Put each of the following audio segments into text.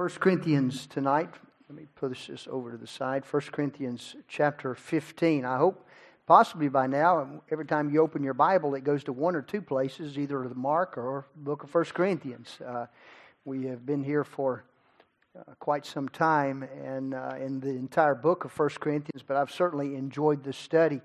1 Corinthians tonight. Let me push this over to the side. 1 Corinthians chapter 15. I hope possibly by now, every time you open your Bible, it goes to one or two places, either the Mark or book of 1 Corinthians. Uh, we have been here for uh, quite some time and uh, in the entire book of 1 Corinthians, but I've certainly enjoyed the study.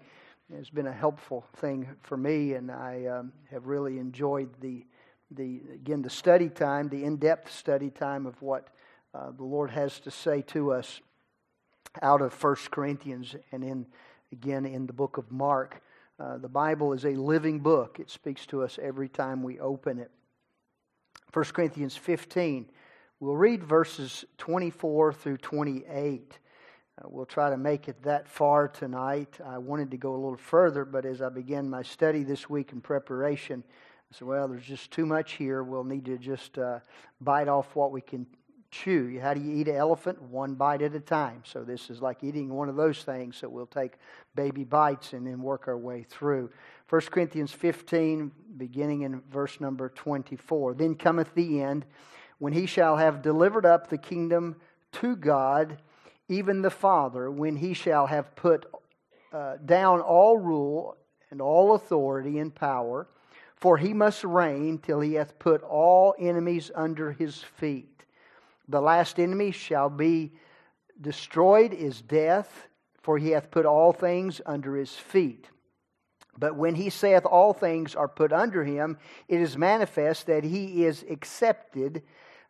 It's been a helpful thing for me, and I um, have really enjoyed the the again the study time, the in-depth study time of what uh, the Lord has to say to us out of First Corinthians and in again in the book of Mark. Uh, the Bible is a living book. It speaks to us every time we open it. 1 Corinthians 15. We'll read verses 24 through 28. Uh, we'll try to make it that far tonight. I wanted to go a little further, but as I began my study this week in preparation, I said, well, there's just too much here. We'll need to just uh, bite off what we can chew. How do you eat an elephant? One bite at a time. So this is like eating one of those things. So we'll take baby bites and then work our way through. 1 Corinthians 15, beginning in verse number 24. Then cometh the end, when he shall have delivered up the kingdom to God, even the Father, when he shall have put uh, down all rule and all authority and power for he must reign till he hath put all enemies under his feet. The last enemy shall be destroyed is death, for he hath put all things under his feet. But when he saith all things are put under him, it is manifest that he is accepted,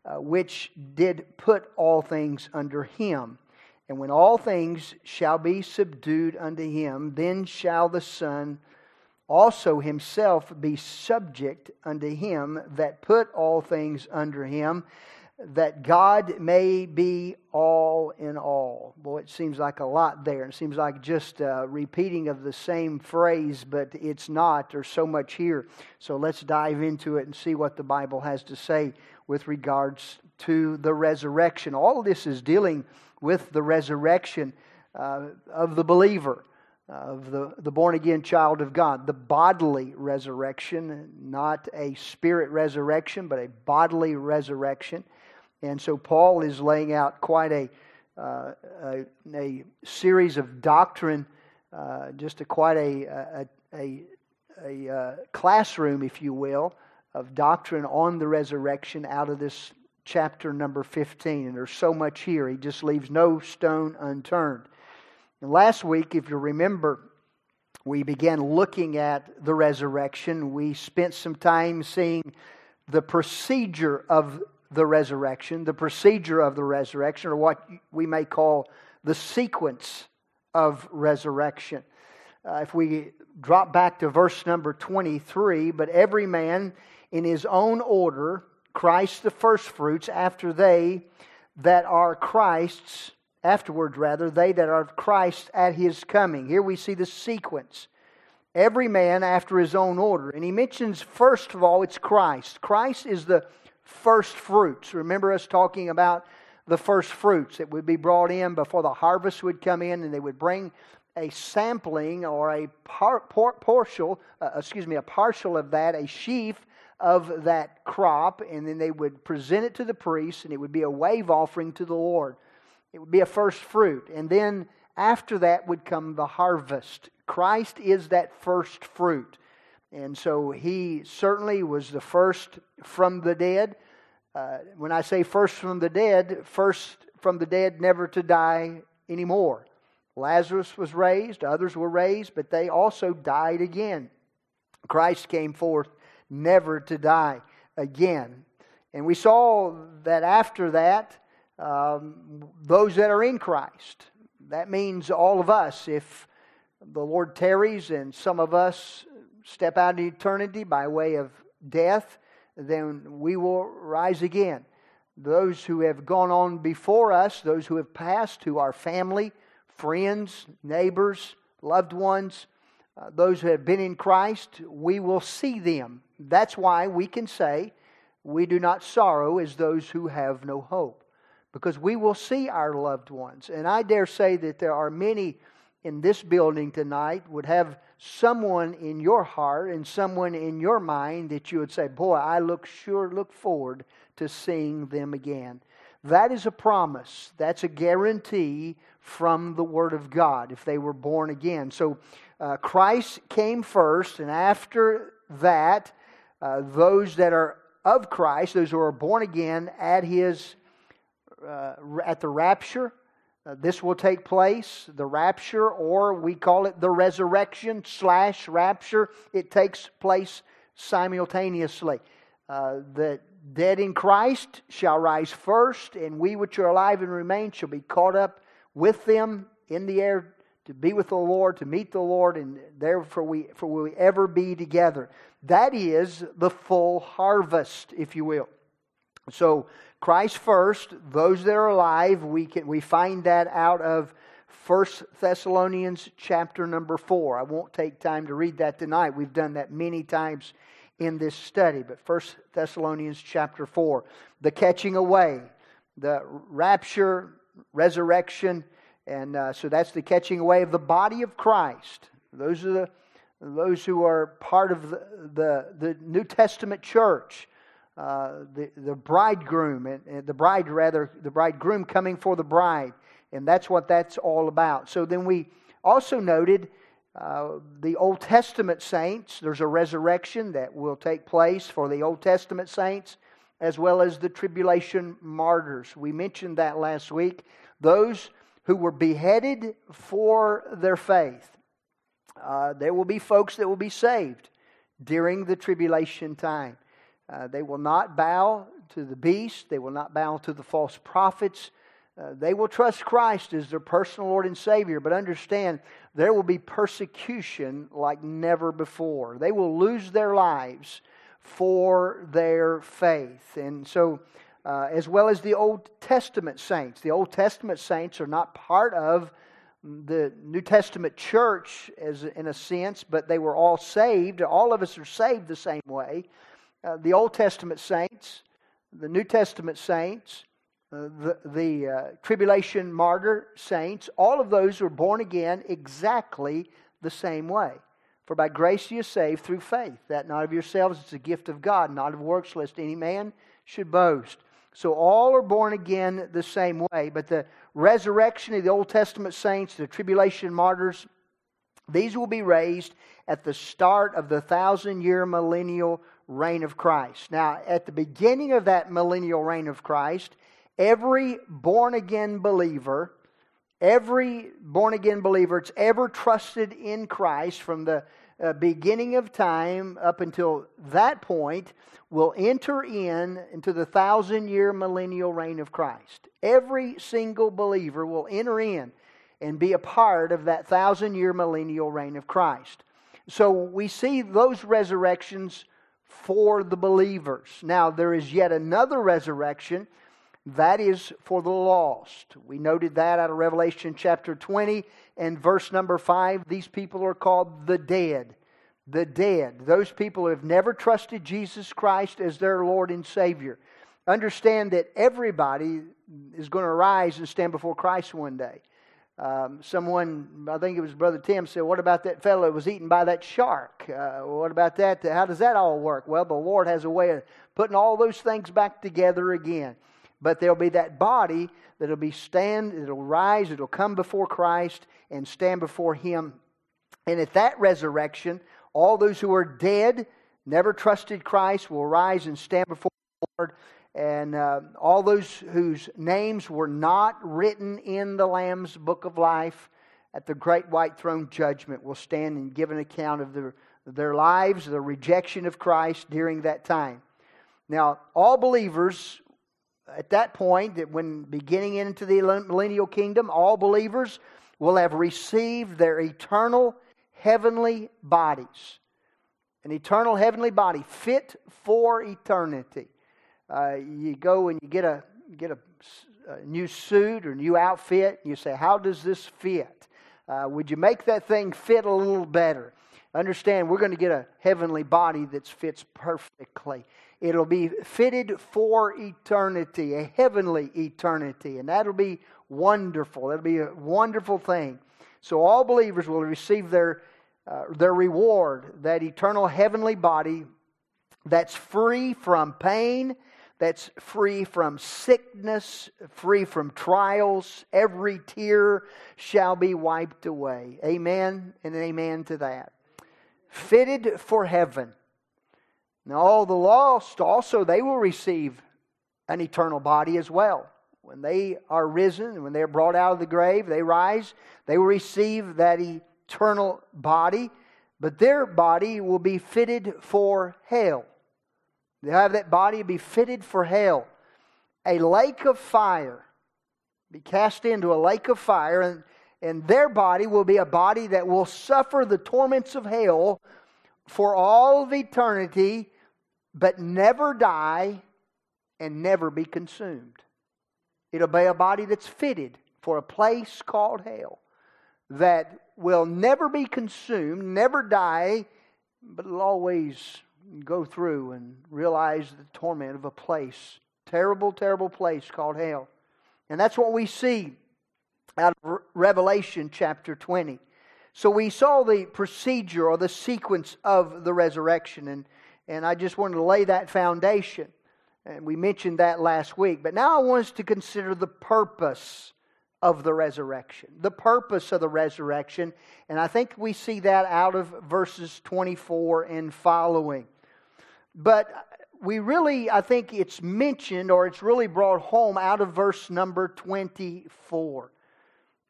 uh, which did put all things under him. And when all things shall be subdued unto him, then shall the Son also himself be subject unto him that put all things under him, that God may be all in all. Boy, it seems like a lot there. It seems like just a repeating of the same phrase, but it's not. There's so much here. So let's dive into it and see what the Bible has to say with regards to the resurrection. All of this is dealing with the resurrection uh, of the believer of the, the born again child of God, the bodily resurrection, not a spirit resurrection, but a bodily resurrection. And so Paul is laying out quite a, uh, a, a, series of doctrine, uh, just a, quite a, a, a, uh, classroom, if you will, of doctrine on the resurrection out of this chapter number 15. And there's so much here, he just leaves no stone unturned. And last week, if you remember, we began looking at the resurrection. We spent some time seeing the procedure of the resurrection, the procedure of the resurrection, or what we may call the sequence of resurrection. Uh, if we drop back to verse number 23, but every man in his own order, Christ the firstfruits, after they that are Christ's afterwards rather, they that are Christ at his coming. Here we see the sequence. Every man after his own order. And he mentions, first of all, it's Christ. Christ is the first fruits. Remember us talking about the first fruits that would be brought in before the harvest would come in, and they would bring a sampling or a par, par, partial, uh, excuse me, a partial of that, a sheaf of that crop, and then they would present it to the priest, and it would be a wave offering to the Lord. It would be a first fruit. And then after that would come the harvest. Christ is that first fruit. And so he certainly was the first from the dead. Uh, when I say first from the dead, first from the dead, never to die anymore. Lazarus was raised, others were raised, but they also died again. Christ came forth never to die again. And we saw that after that, um, those that are in Christ. That means all of us. If the Lord tarries and some of us step out in eternity by way of death, then we will rise again. Those who have gone on before us, those who have passed, who are family, friends, neighbors, loved ones, uh, those who have been in Christ, we will see them. That's why we can say, We do not sorrow as those who have no hope because we will see our loved ones. And I dare say that there are many in this building tonight would have someone in your heart and someone in your mind that you would say, Boy, I look sure look forward to seeing them again. That is a promise. That's a guarantee from the Word of God if they were born again. So uh, Christ came first, and after that, uh, those that are of Christ, those who are born again at His uh, at the rapture, uh, this will take place. The rapture, or we call it the resurrection slash rapture, it takes place simultaneously. Uh, the dead in Christ shall rise first, and we which are alive and remain shall be caught up with them in the air to be with the Lord, to meet the Lord, and therefore we, for will we ever be together. That is the full harvest, if you will. So Christ first, those that are alive, we can we find that out of 1 Thessalonians chapter number 4. I won't take time to read that tonight. We've done that many times in this study, but 1 Thessalonians chapter 4, the catching away, the rapture, resurrection, and uh, so that's the catching away of the body of Christ. Those are the those who are part of the, the, the New Testament church, uh, the, the bridegroom, and, and, the bride, rather, the bridegroom coming for the bride. And that's what that's all about. So then we also noted uh, the Old Testament saints. There's a resurrection that will take place for the Old Testament saints, as well as the tribulation martyrs. We mentioned that last week. Those who were beheaded for their faith. Uh, there will be folks that will be saved during the tribulation time. Uh, they will not bow to the beast, they will not bow to the false prophets. Uh, they will trust Christ as their personal Lord and Savior, but understand there will be persecution like never before. They will lose their lives for their faith. And so, uh, as well as the Old Testament saints, the Old Testament saints are not part of the New Testament church, as in a sense, but they were all saved. All of us are saved the same way. Uh, the Old Testament saints, the New Testament saints, uh, the, the uh, tribulation martyr saints, all of those were born again exactly the same way. For by grace you are saved through faith, that not of yourselves, it's a gift of God, not of works, lest any man should boast. So all are born again the same way, but the resurrection of the Old Testament saints, the tribulation martyrs, these will be raised at the start of the thousand year millennial reign of Christ. Now, at the beginning of that millennial reign of Christ, every born again believer, every born again believer that's ever trusted in Christ from the uh, beginning of time up until that point will enter in into the thousand year millennial reign of Christ. Every single believer will enter in and be a part of that thousand year millennial reign of Christ. So we see those resurrections for the believers. Now, there is yet another resurrection that is for the lost. We noted that out of Revelation chapter 20 and verse number 5. These people are called the dead. The dead. Those people who have never trusted Jesus Christ as their Lord and Savior. Understand that everybody is going to rise and stand before Christ one day. Um, someone, I think it was Brother Tim, said, What about that fellow that was eaten by that shark? Uh, what about that? How does that all work? Well, the Lord has a way of putting all those things back together again. But there'll be that body that'll be stand, it'll rise, it'll come before Christ and stand before Him. And at that resurrection, all those who are dead, never trusted Christ, will rise and stand before the Lord and uh, all those whose names were not written in the Lamb's book of life at the great white throne judgment will stand and give an account of their, their lives, their rejection of Christ during that time. Now, all believers at that point, that when beginning into the millennial kingdom, all believers will have received their eternal heavenly bodies. An eternal heavenly body fit for eternity uh, you go and you get a get a, a, new suit or new outfit. And you say, "How does this fit? Uh, would you make that thing fit a little better?" Understand, we're going to get a heavenly body that fits perfectly. It'll be fitted for eternity, a heavenly eternity, and that'll be wonderful. It'll be a wonderful thing. So all believers will receive their uh, their reward, that eternal heavenly body that's free from pain that's free from sickness, free from trials. Every tear shall be wiped away. Amen and amen to that. Fitted for heaven. Now, all the lost also, they will receive an eternal body as well. When they are risen, when they're brought out of the grave, they rise, they will receive that eternal body, but their body will be fitted for hell. They have that body be fitted for hell. A lake of fire. Be cast into a lake of fire, and, and their body will be a body that will suffer the torments of hell for all of eternity, but never die and never be consumed. It'll be a body that's fitted for a place called hell that will never be consumed, never die, but will always go through and realize the torment of a place. Terrible, terrible place called hell. And that's what we see out of Revelation chapter 20. So we saw the procedure or the sequence of the resurrection, and, and I just wanted to lay that foundation. And we mentioned that last week. But now I want us to consider the purpose of the resurrection. The purpose of the resurrection. And I think we see that out of verses 24 and following. But we really, I think it's mentioned or it's really brought home out of verse number 24.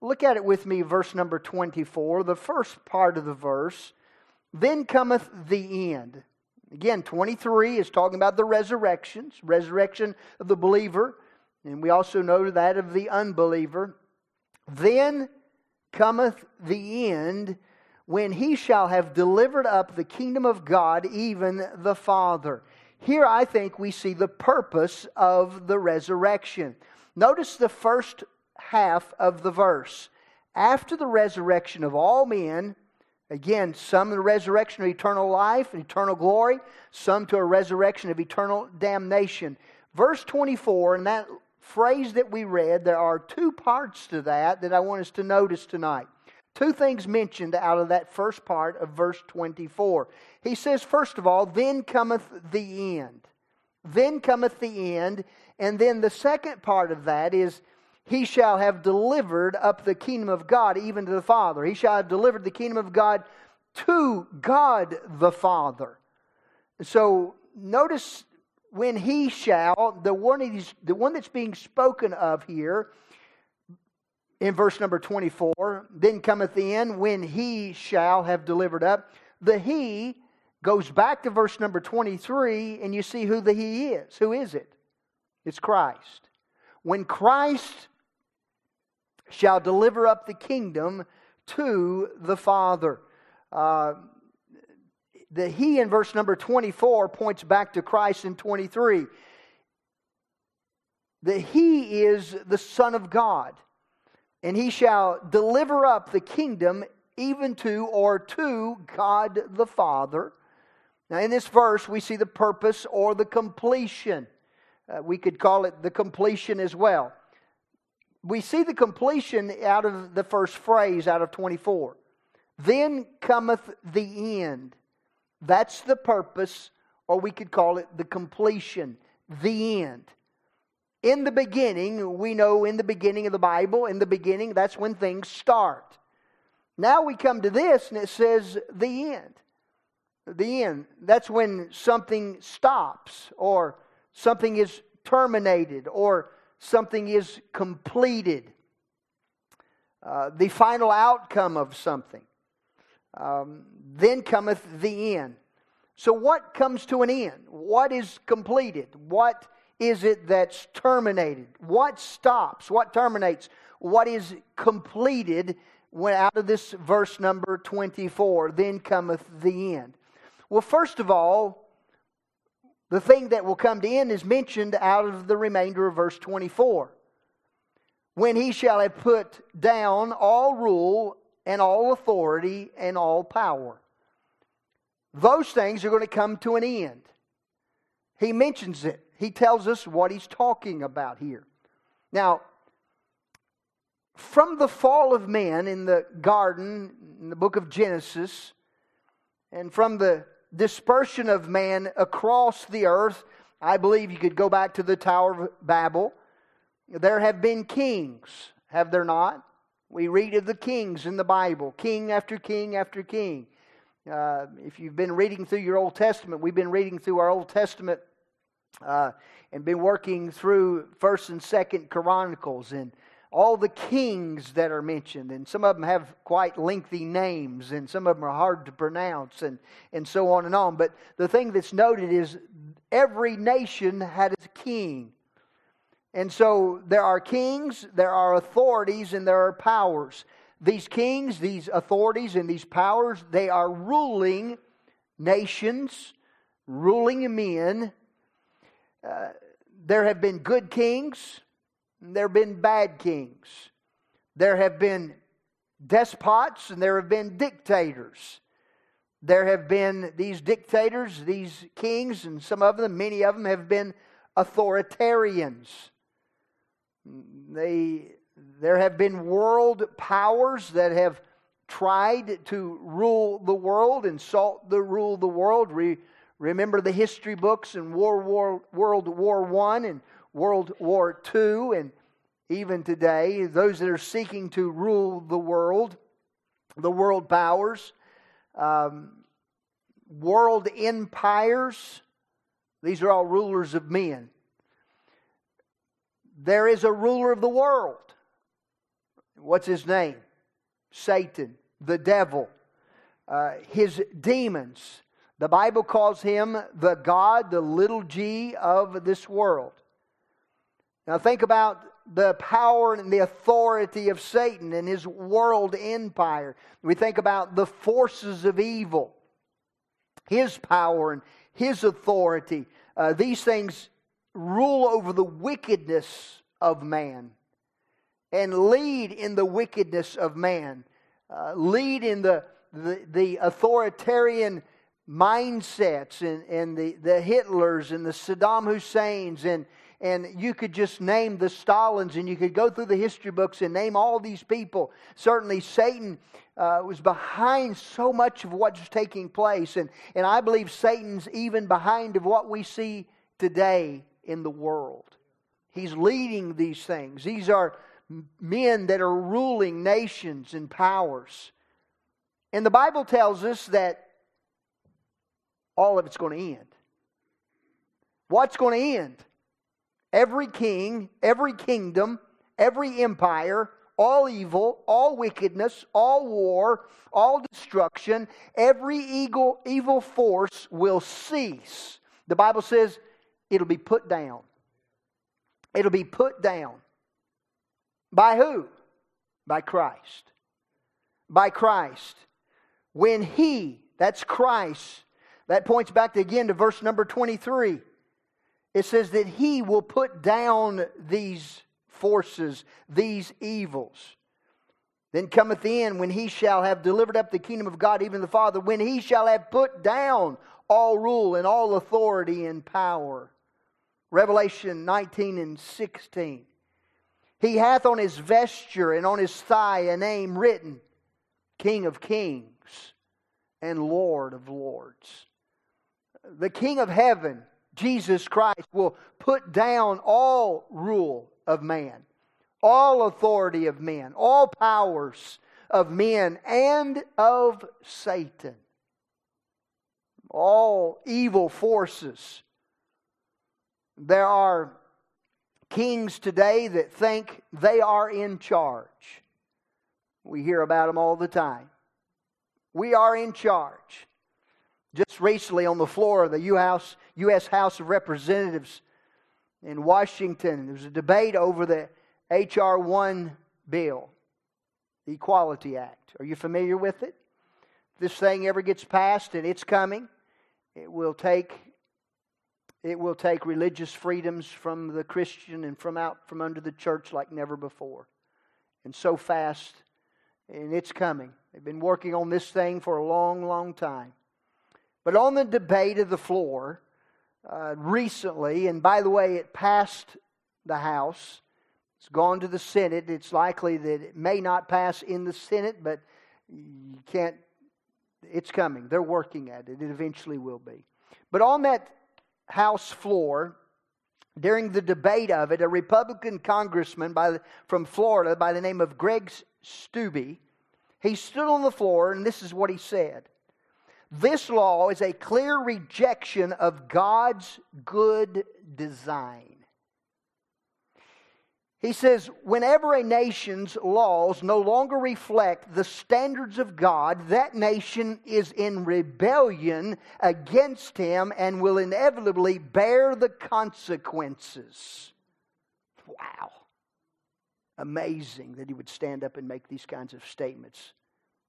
Look at it with me, verse number 24, the first part of the verse. Then cometh the end. Again, 23 is talking about the resurrections, resurrection of the believer, and we also know that of the unbeliever. Then cometh the end when he shall have delivered up the kingdom of God, even the Father. Here, I think we see the purpose of the resurrection. Notice the first half of the verse. After the resurrection of all men, again, some the resurrection of eternal life and eternal glory, some to a resurrection of eternal damnation. Verse 24, and that phrase that we read, there are two parts to that that I want us to notice tonight. Two things mentioned out of that first part of verse 24. He says, first of all, then cometh the end. Then cometh the end. And then the second part of that is, he shall have delivered up the kingdom of God even to the Father. He shall have delivered the kingdom of God to God the Father. So notice when he shall, the one, the one that's being spoken of here in verse number 24, then cometh the end when he shall have delivered up. The he goes back to verse number 23, and you see who the he is. Who is it? It's Christ. When Christ shall deliver up the kingdom to the Father. Uh, the he in verse number 24 points back to Christ in 23. The he is the Son of God and he shall deliver up the kingdom even to or to God the Father. Now, in this verse, we see the purpose or the completion. Uh, we could call it the completion as well. We see the completion out of the first phrase out of 24. Then cometh the end. That's the purpose, or we could call it the completion, the end. In the beginning, we know in the beginning of the Bible, in the beginning, that's when things start. Now we come to this and it says the end. The end. That's when something stops or something is terminated or something is completed. Uh, the final outcome of something. Um, then cometh the end. So, what comes to an end? What is completed? What is it that's terminated? What stops? What terminates? What is completed when out of this verse number 24? Then cometh the end. Well, first of all, the thing that will come to end is mentioned out of the remainder of verse 24. When he shall have put down all rule and all authority and all power. Those things are going to come to an end. He mentions it he tells us what he's talking about here. Now, from the fall of man in the garden, in the book of Genesis, and from the dispersion of man across the earth, I believe you could go back to the Tower of Babel. There have been kings, have there not? We read of the kings in the Bible, king after king after king. Uh, if you've been reading through your Old Testament, we've been reading through our Old Testament uh, and been working through First and Second Chronicles and all the kings that are mentioned, and some of them have quite lengthy names, and some of them are hard to pronounce, and, and so on and on. But the thing that's noted is every nation had its king. And so there are kings, there are authorities, and there are powers. These kings, these authorities, and these powers, they are ruling nations, ruling men. Uh, there have been good kings, and there have been bad kings. There have been despots, and there have been dictators. There have been these dictators, these kings, and some of them, many of them, have been authoritarians. They, there have been world powers that have tried to rule the world and sought to rule the world. Remember the history books World War, World War One and World War II, and even today, those that are seeking to rule the world, the world powers, um, world empires. These are all rulers of men there is a ruler of the world. What's his name? Satan, the devil, uh, his demons. The Bible calls him the God, the little g of this world. Now, think about the power and the authority of Satan and his world empire. We think about the forces of evil, his power and his authority. Uh, these things rule over the wickedness of man and lead in the wickedness of man, uh, lead in the, the, the, authoritarian mindsets and, and the, the Hitlers and the Saddam Husseins and, and you could just name the Stalins and you could go through the history books and name all these people. Certainly, Satan uh, was behind so much of what's taking place. And, and I believe Satan's even behind of what we see today in the world. He's leading these things. These are men that are ruling nations and powers. And the Bible tells us that all of it's going to end. What's going to end? Every king, every kingdom, every empire, all evil, all wickedness, all war, all destruction, every evil, evil force will cease. The Bible says it'll be put down. It'll be put down. By who? By Christ. By Christ. When He, that's Christ, that points back again to verse number 23. It says that He will put down these forces, these evils. Then cometh the end when he shall have delivered up the kingdom of God, even the Father, when he shall have put down all rule and all authority and power. Revelation 19 and 16. He hath on his vesture and on his thigh a name written King of Kings and Lord of Lords. The King of Heaven, Jesus Christ, will put down all rule of man, all authority of men, all powers of men and of Satan, all evil forces there are kings today that think they are in charge. We hear about them all the time. We are in charge. Just recently on the floor of the U.S. House of Representatives in Washington, there was a debate over the H.R. 1 bill, the Equality Act. Are you familiar with it? If this thing ever gets passed, and it's coming, it will take it will take religious freedoms from the Christian and from out from under the church like never before. And so fast, and it's coming. They've been working on this thing for a long, long time. But on the debate of the floor uh, recently, and by the way, it passed the House, it's gone to the Senate. It's likely that it may not pass in the Senate, but you can't, it's coming. They're working at it. It eventually will be. But on that House floor, during the debate of it, a Republican congressman by, from Florida by the name of Greg Steube, he stood on the floor and this is what he said. This law is a clear rejection of God's good design. He says, whenever a nation's laws no longer reflect the standards of God, that nation is in rebellion against Him and will inevitably bear the consequences. Wow. Amazing that he would stand up and make these kinds of statements.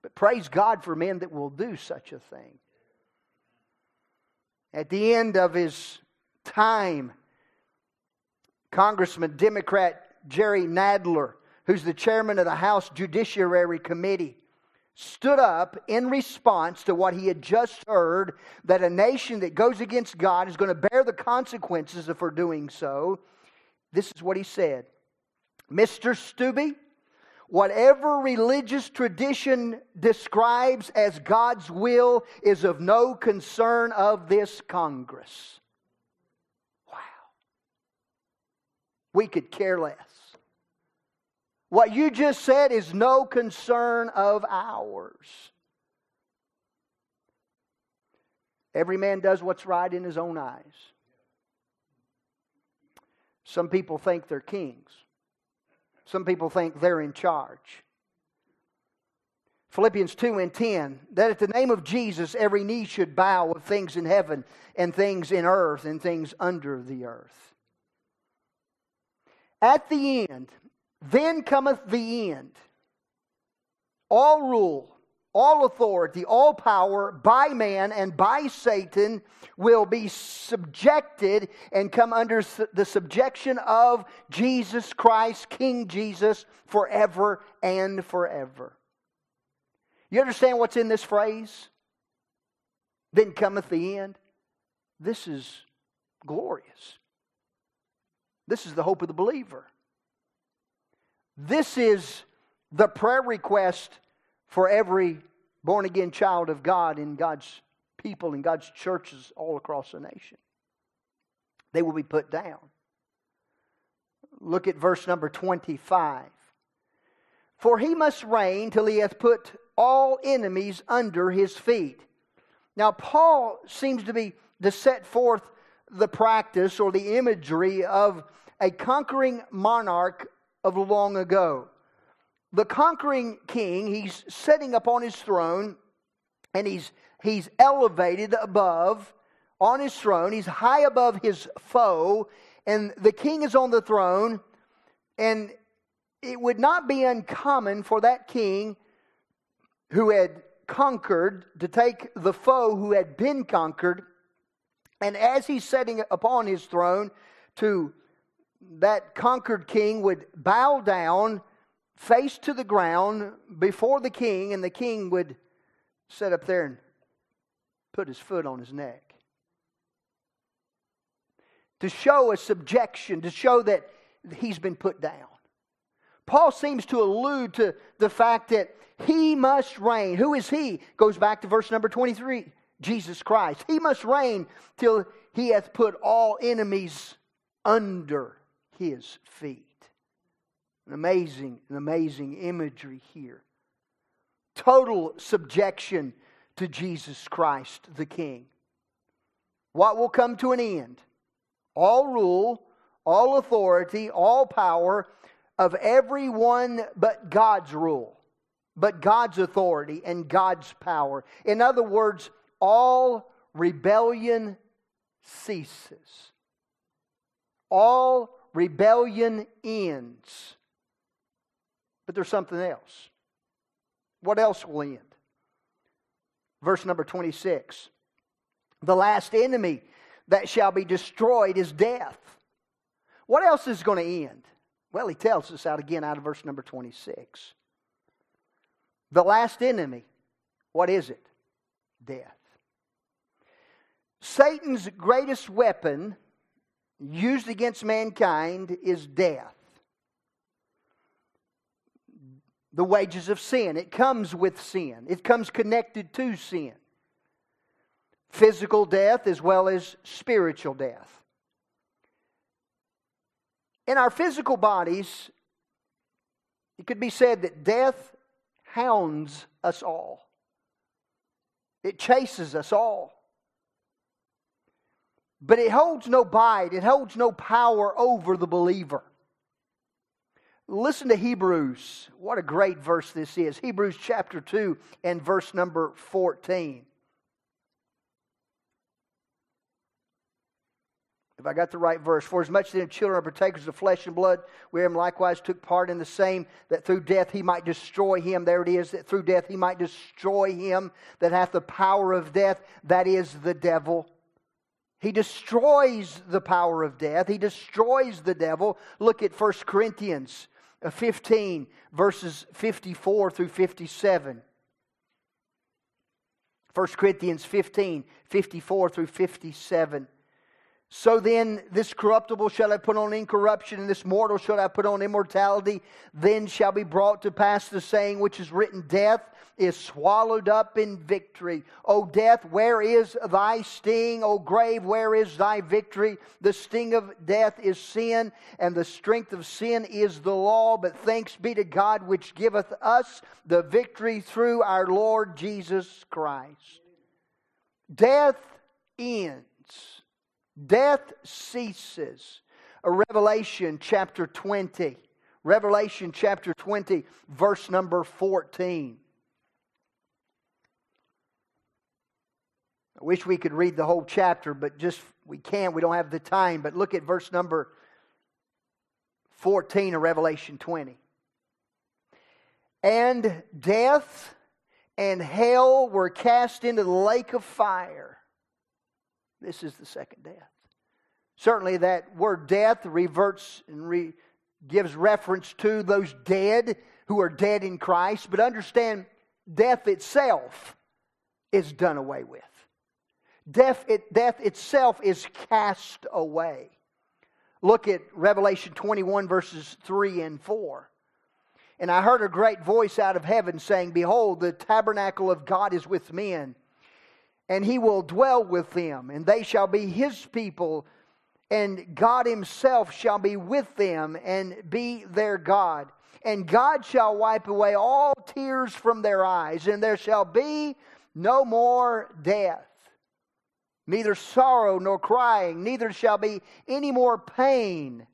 But praise God for men that will do such a thing. At the end of his time, Congressman Democrat Jerry Nadler, who's the chairman of the House Judiciary Committee, stood up in response to what he had just heard that a nation that goes against God is going to bear the consequences of for doing so. This is what he said Mr. Steube, whatever religious tradition describes as God's will is of no concern of this Congress. Wow. We could care less. What you just said is no concern of ours. Every man does what's right in his own eyes. Some people think they're kings. Some people think they're in charge. Philippians 2 and 10 that at the name of Jesus every knee should bow of things in heaven and things in earth and things under the earth. At the end, then cometh the end. All rule, all authority, all power by man and by Satan will be subjected and come under the subjection of Jesus Christ, King Jesus, forever and forever. You understand what's in this phrase? Then cometh the end. This is glorious. This is the hope of the believer. This is the prayer request for every born again child of God in God's people, in God's churches all across the nation. They will be put down. Look at verse number 25. For he must reign till he hath put all enemies under his feet. Now, Paul seems to be to set forth the practice or the imagery of a conquering monarch of long ago. The conquering king, he's sitting upon his throne and he's, he's elevated above on his throne. He's high above his foe, and the king is on the throne. And it would not be uncommon for that king who had conquered to take the foe who had been conquered, and as he's sitting upon his throne, to that conquered king would bow down, face to the ground before the king, and the king would sit up there and put his foot on his neck. To show a subjection, to show that he's been put down. Paul seems to allude to the fact that he must reign. Who is he? Goes back to verse number 23 Jesus Christ. He must reign till he hath put all enemies under his feet. An amazing, an amazing imagery here. Total subjection to Jesus Christ the King. What will come to an end? All rule, all authority, all power of everyone but God's rule, but God's authority and God's power. In other words, all rebellion ceases. All rebellion ends. But there's something else. What else will end? Verse number 26. The last enemy that shall be destroyed is death. What else is going to end? Well, he tells us out again out of verse number 26. The last enemy, what is it? Death. Satan's greatest weapon used against mankind is death. The wages of sin. It comes with sin, it comes connected to sin. Physical death as well as spiritual death. In our physical bodies, it could be said that death hounds us all, it chases us all. But it holds no bite, it holds no power over the believer. Listen to Hebrews. What a great verse this is. Hebrews chapter 2 and verse number 14. If I got the right verse, for as much then children are partakers of flesh and blood, him likewise took part in the same, that through death he might destroy him. There it is, that through death he might destroy him that hath the power of death, that is the devil. He destroys the power of death. He destroys the devil. Look at 1 Corinthians Uh, 15, verses 54 through 57. 1 Corinthians 15, 54 through 57. So then, this corruptible shall I put on incorruption, and this mortal shall I put on immortality. Then shall be brought to pass the saying which is written Death is swallowed up in victory. O death, where is thy sting? O grave, where is thy victory? The sting of death is sin, and the strength of sin is the law. But thanks be to God, which giveth us the victory through our Lord Jesus Christ. Death ends Death ceases. Revelation chapter 20. Revelation chapter 20, verse number 14. I wish we could read the whole chapter, but just we can't. We don't have the time. But look at verse number 14 of Revelation 20. And death and hell were cast into the lake of fire. This is the second death. Certainly, that word death reverts and re- gives reference to those dead who are dead in Christ. But understand, death itself is done away with. Death, it, death itself is cast away. Look at Revelation 21, verses 3 and 4. And I heard a great voice out of heaven saying, Behold, the tabernacle of God is with men and he will dwell with them, and they shall be his people, and God himself shall be with them and be their God. And God shall wipe away all tears from their eyes, and there shall be no more death, neither sorrow nor crying, neither shall be any more pain,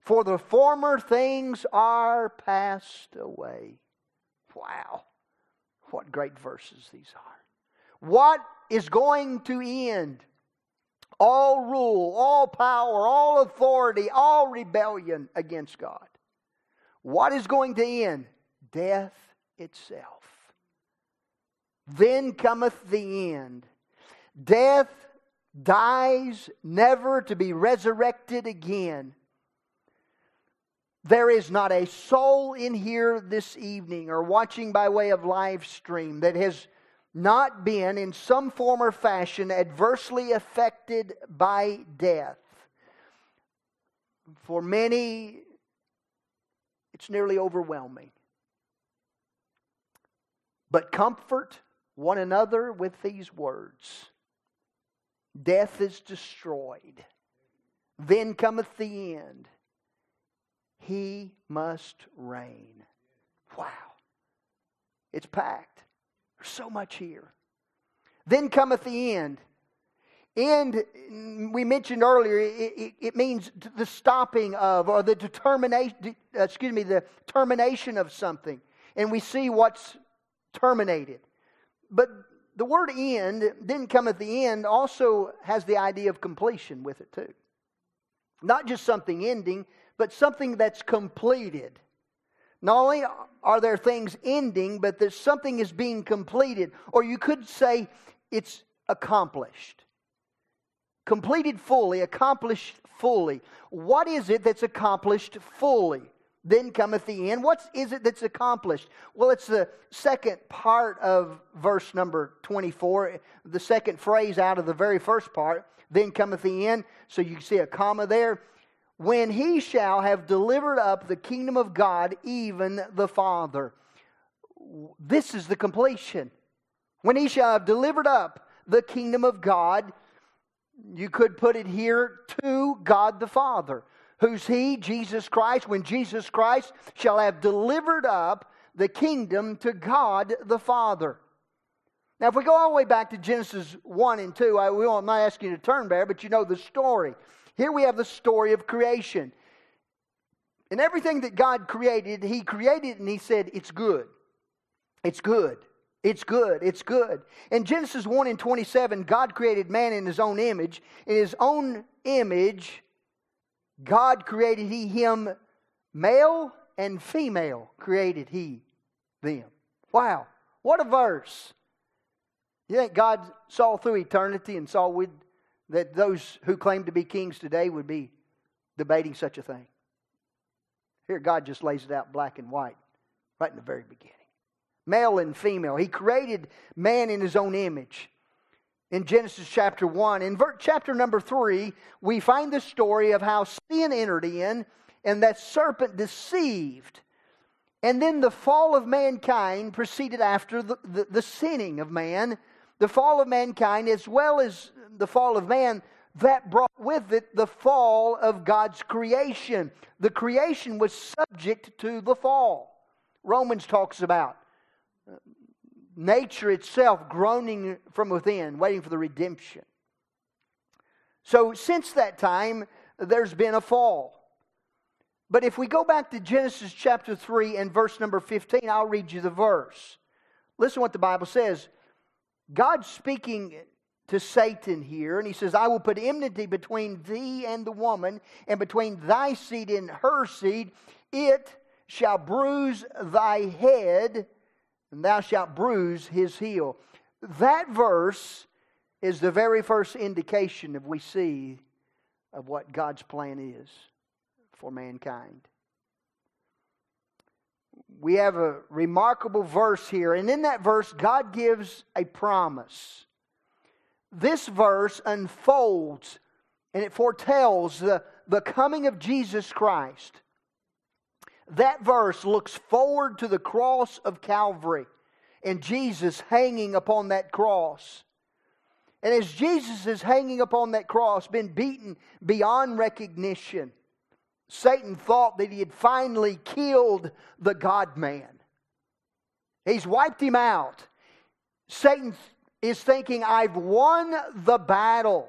for the former things are passed away. Wow, what great verses these are. What is going to end. All rule, all power, all authority, all rebellion against God. What is going to end? Death itself. Then cometh the end. Death dies never to be resurrected again. There is not a soul in here this evening or watching by way of live stream that has not been in some form or fashion adversely affected by death. For many, it's nearly overwhelming. But comfort one another with these words Death is destroyed, then cometh the end. He must reign. Wow. It's packed. There's so much here. Then cometh the end. End, we mentioned earlier, it, it, it means the stopping of or the determination, excuse me, the termination of something. And we see what's terminated. But the word end, then cometh the end, also has the idea of completion with it too. Not just something ending, but something that's completed. Not only are there things ending, but that something is being completed. Or you could say it's accomplished. Completed fully, accomplished fully. What is it that's accomplished fully? Then cometh the end. What is it that's accomplished? Well, it's the second part of verse number 24, the second phrase out of the very first part. Then cometh the end. So you see a comma there when he shall have delivered up the kingdom of God, even the Father. This is the completion. When he shall have delivered up the kingdom of God, you could put it here to God the Father. who's he, Jesus Christ, when Jesus Christ shall have delivered up the kingdom to God the Father. Now, if we go all the way back to Genesis 1 and 2, I, will, I'm not asking you to turn there, but you know the story. Here we have the story of creation. And everything that God created, He created and He said, It's good. It's good. It's good. It's good. In Genesis 1 and 27, God created man in His own image. In His own image, God created He him male and female, created He them. Wow. What a verse. You think God saw through eternity and saw with, that those who claim to be kings today would be debating such a thing? Here, God just lays it out black and white right in the very beginning. Male and female. He created man in his own image. In Genesis chapter 1. In chapter number 3, we find the story of how sin entered in and that serpent deceived and then the fall of mankind proceeded after the, the, the, sinning of man. The fall of mankind, as well as the fall of man, that brought with it the fall of God's creation. The creation was subject to the fall. Romans talks about uh, nature itself groaning from within, waiting for the redemption. So, since that time, there's been a fall. But if we go back to Genesis chapter 3 and verse number 15, I'll read you the verse. Listen what the Bible says. God's speaking to Satan here, and he says, I will put enmity between thee and the woman, and between thy seed and her seed. It shall bruise thy head, and thou shalt bruise his heel. That verse is the very first indication of we see of what God's plan is for mankind. We have a remarkable verse here, and in that verse, God gives a promise. This verse unfolds and it foretells the, the coming of Jesus Christ. That verse looks forward to the cross of Calvary and Jesus hanging upon that cross. And as Jesus is hanging upon that cross, been beaten beyond recognition, Satan thought that he had finally killed the God man. He's wiped him out. Satan is thinking, I've won the battle.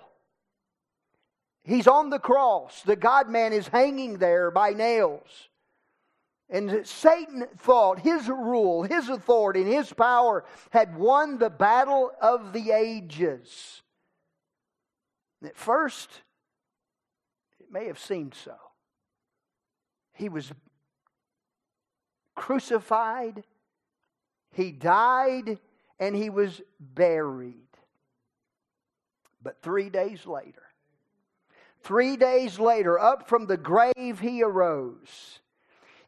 He's on the cross. The God man is hanging there by nails. And Satan thought his rule, his authority, and his power had won the battle of the ages. At first, it may have seemed so. He was crucified, he died, and he was buried. But three days later, three days later, up from the grave he arose,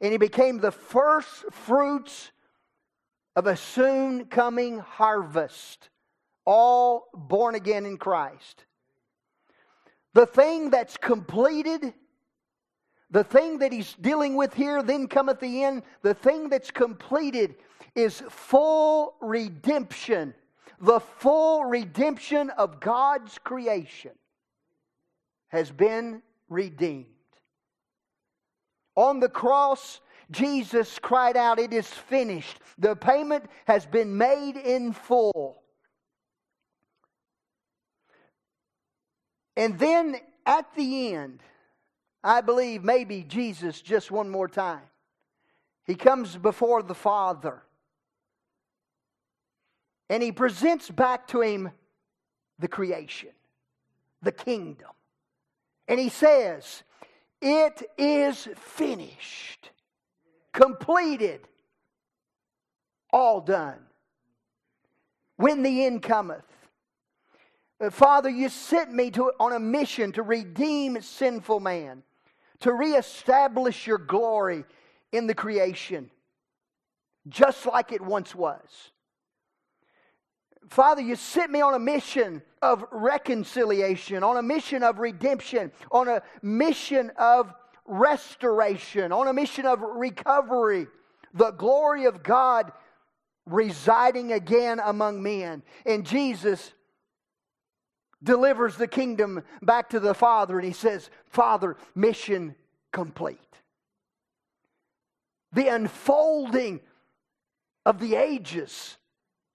and he became the first fruits of a soon coming harvest, all born again in Christ. The thing that's completed the thing that he's dealing with here, then cometh the end. The thing that's completed is full redemption. The full redemption of God's creation has been redeemed. On the cross, Jesus cried out, It is finished. The payment has been made in full. And then at the end, I believe maybe Jesus just one more time. He comes before the Father and he presents back to him the creation, the kingdom. And he says, It is finished, completed, all done. When the end cometh, uh, Father, you sent me to, on a mission to redeem sinful man to reestablish your glory in the creation, just like it once was. Father, you sent me on a mission of reconciliation, on a mission of redemption, on a mission of restoration, on a mission of recovery. The glory of God residing again among men. And Jesus delivers the kingdom back to the Father, and he says, Father, mission complete. The unfolding of the ages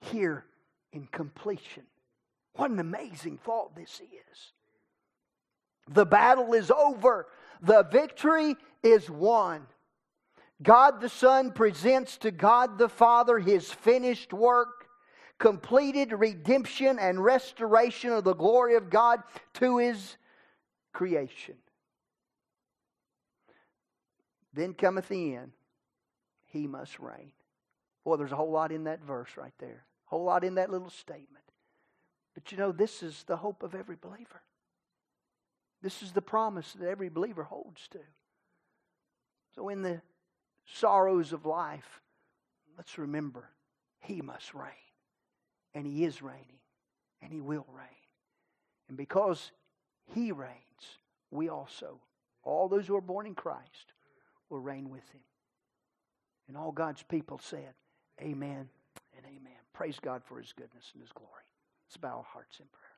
here in completion. What an amazing thought this is. The battle is over, the victory is won. God the Son presents to God the Father his finished work, completed redemption and restoration of the glory of God to his creation. Then cometh the end. He must reign. Boy, there's a whole lot in that verse right there. A whole lot in that little statement. But you know, this is the hope of every believer. This is the promise that every believer holds to. So, in the sorrows of life, let's remember He must reign. And He is reigning. And He will reign. And because He reigns, we also, all those who are born in Christ, will reign with Him. And all God's people said, Amen and amen. Praise God for His goodness and His glory. Let's bow our hearts in prayer.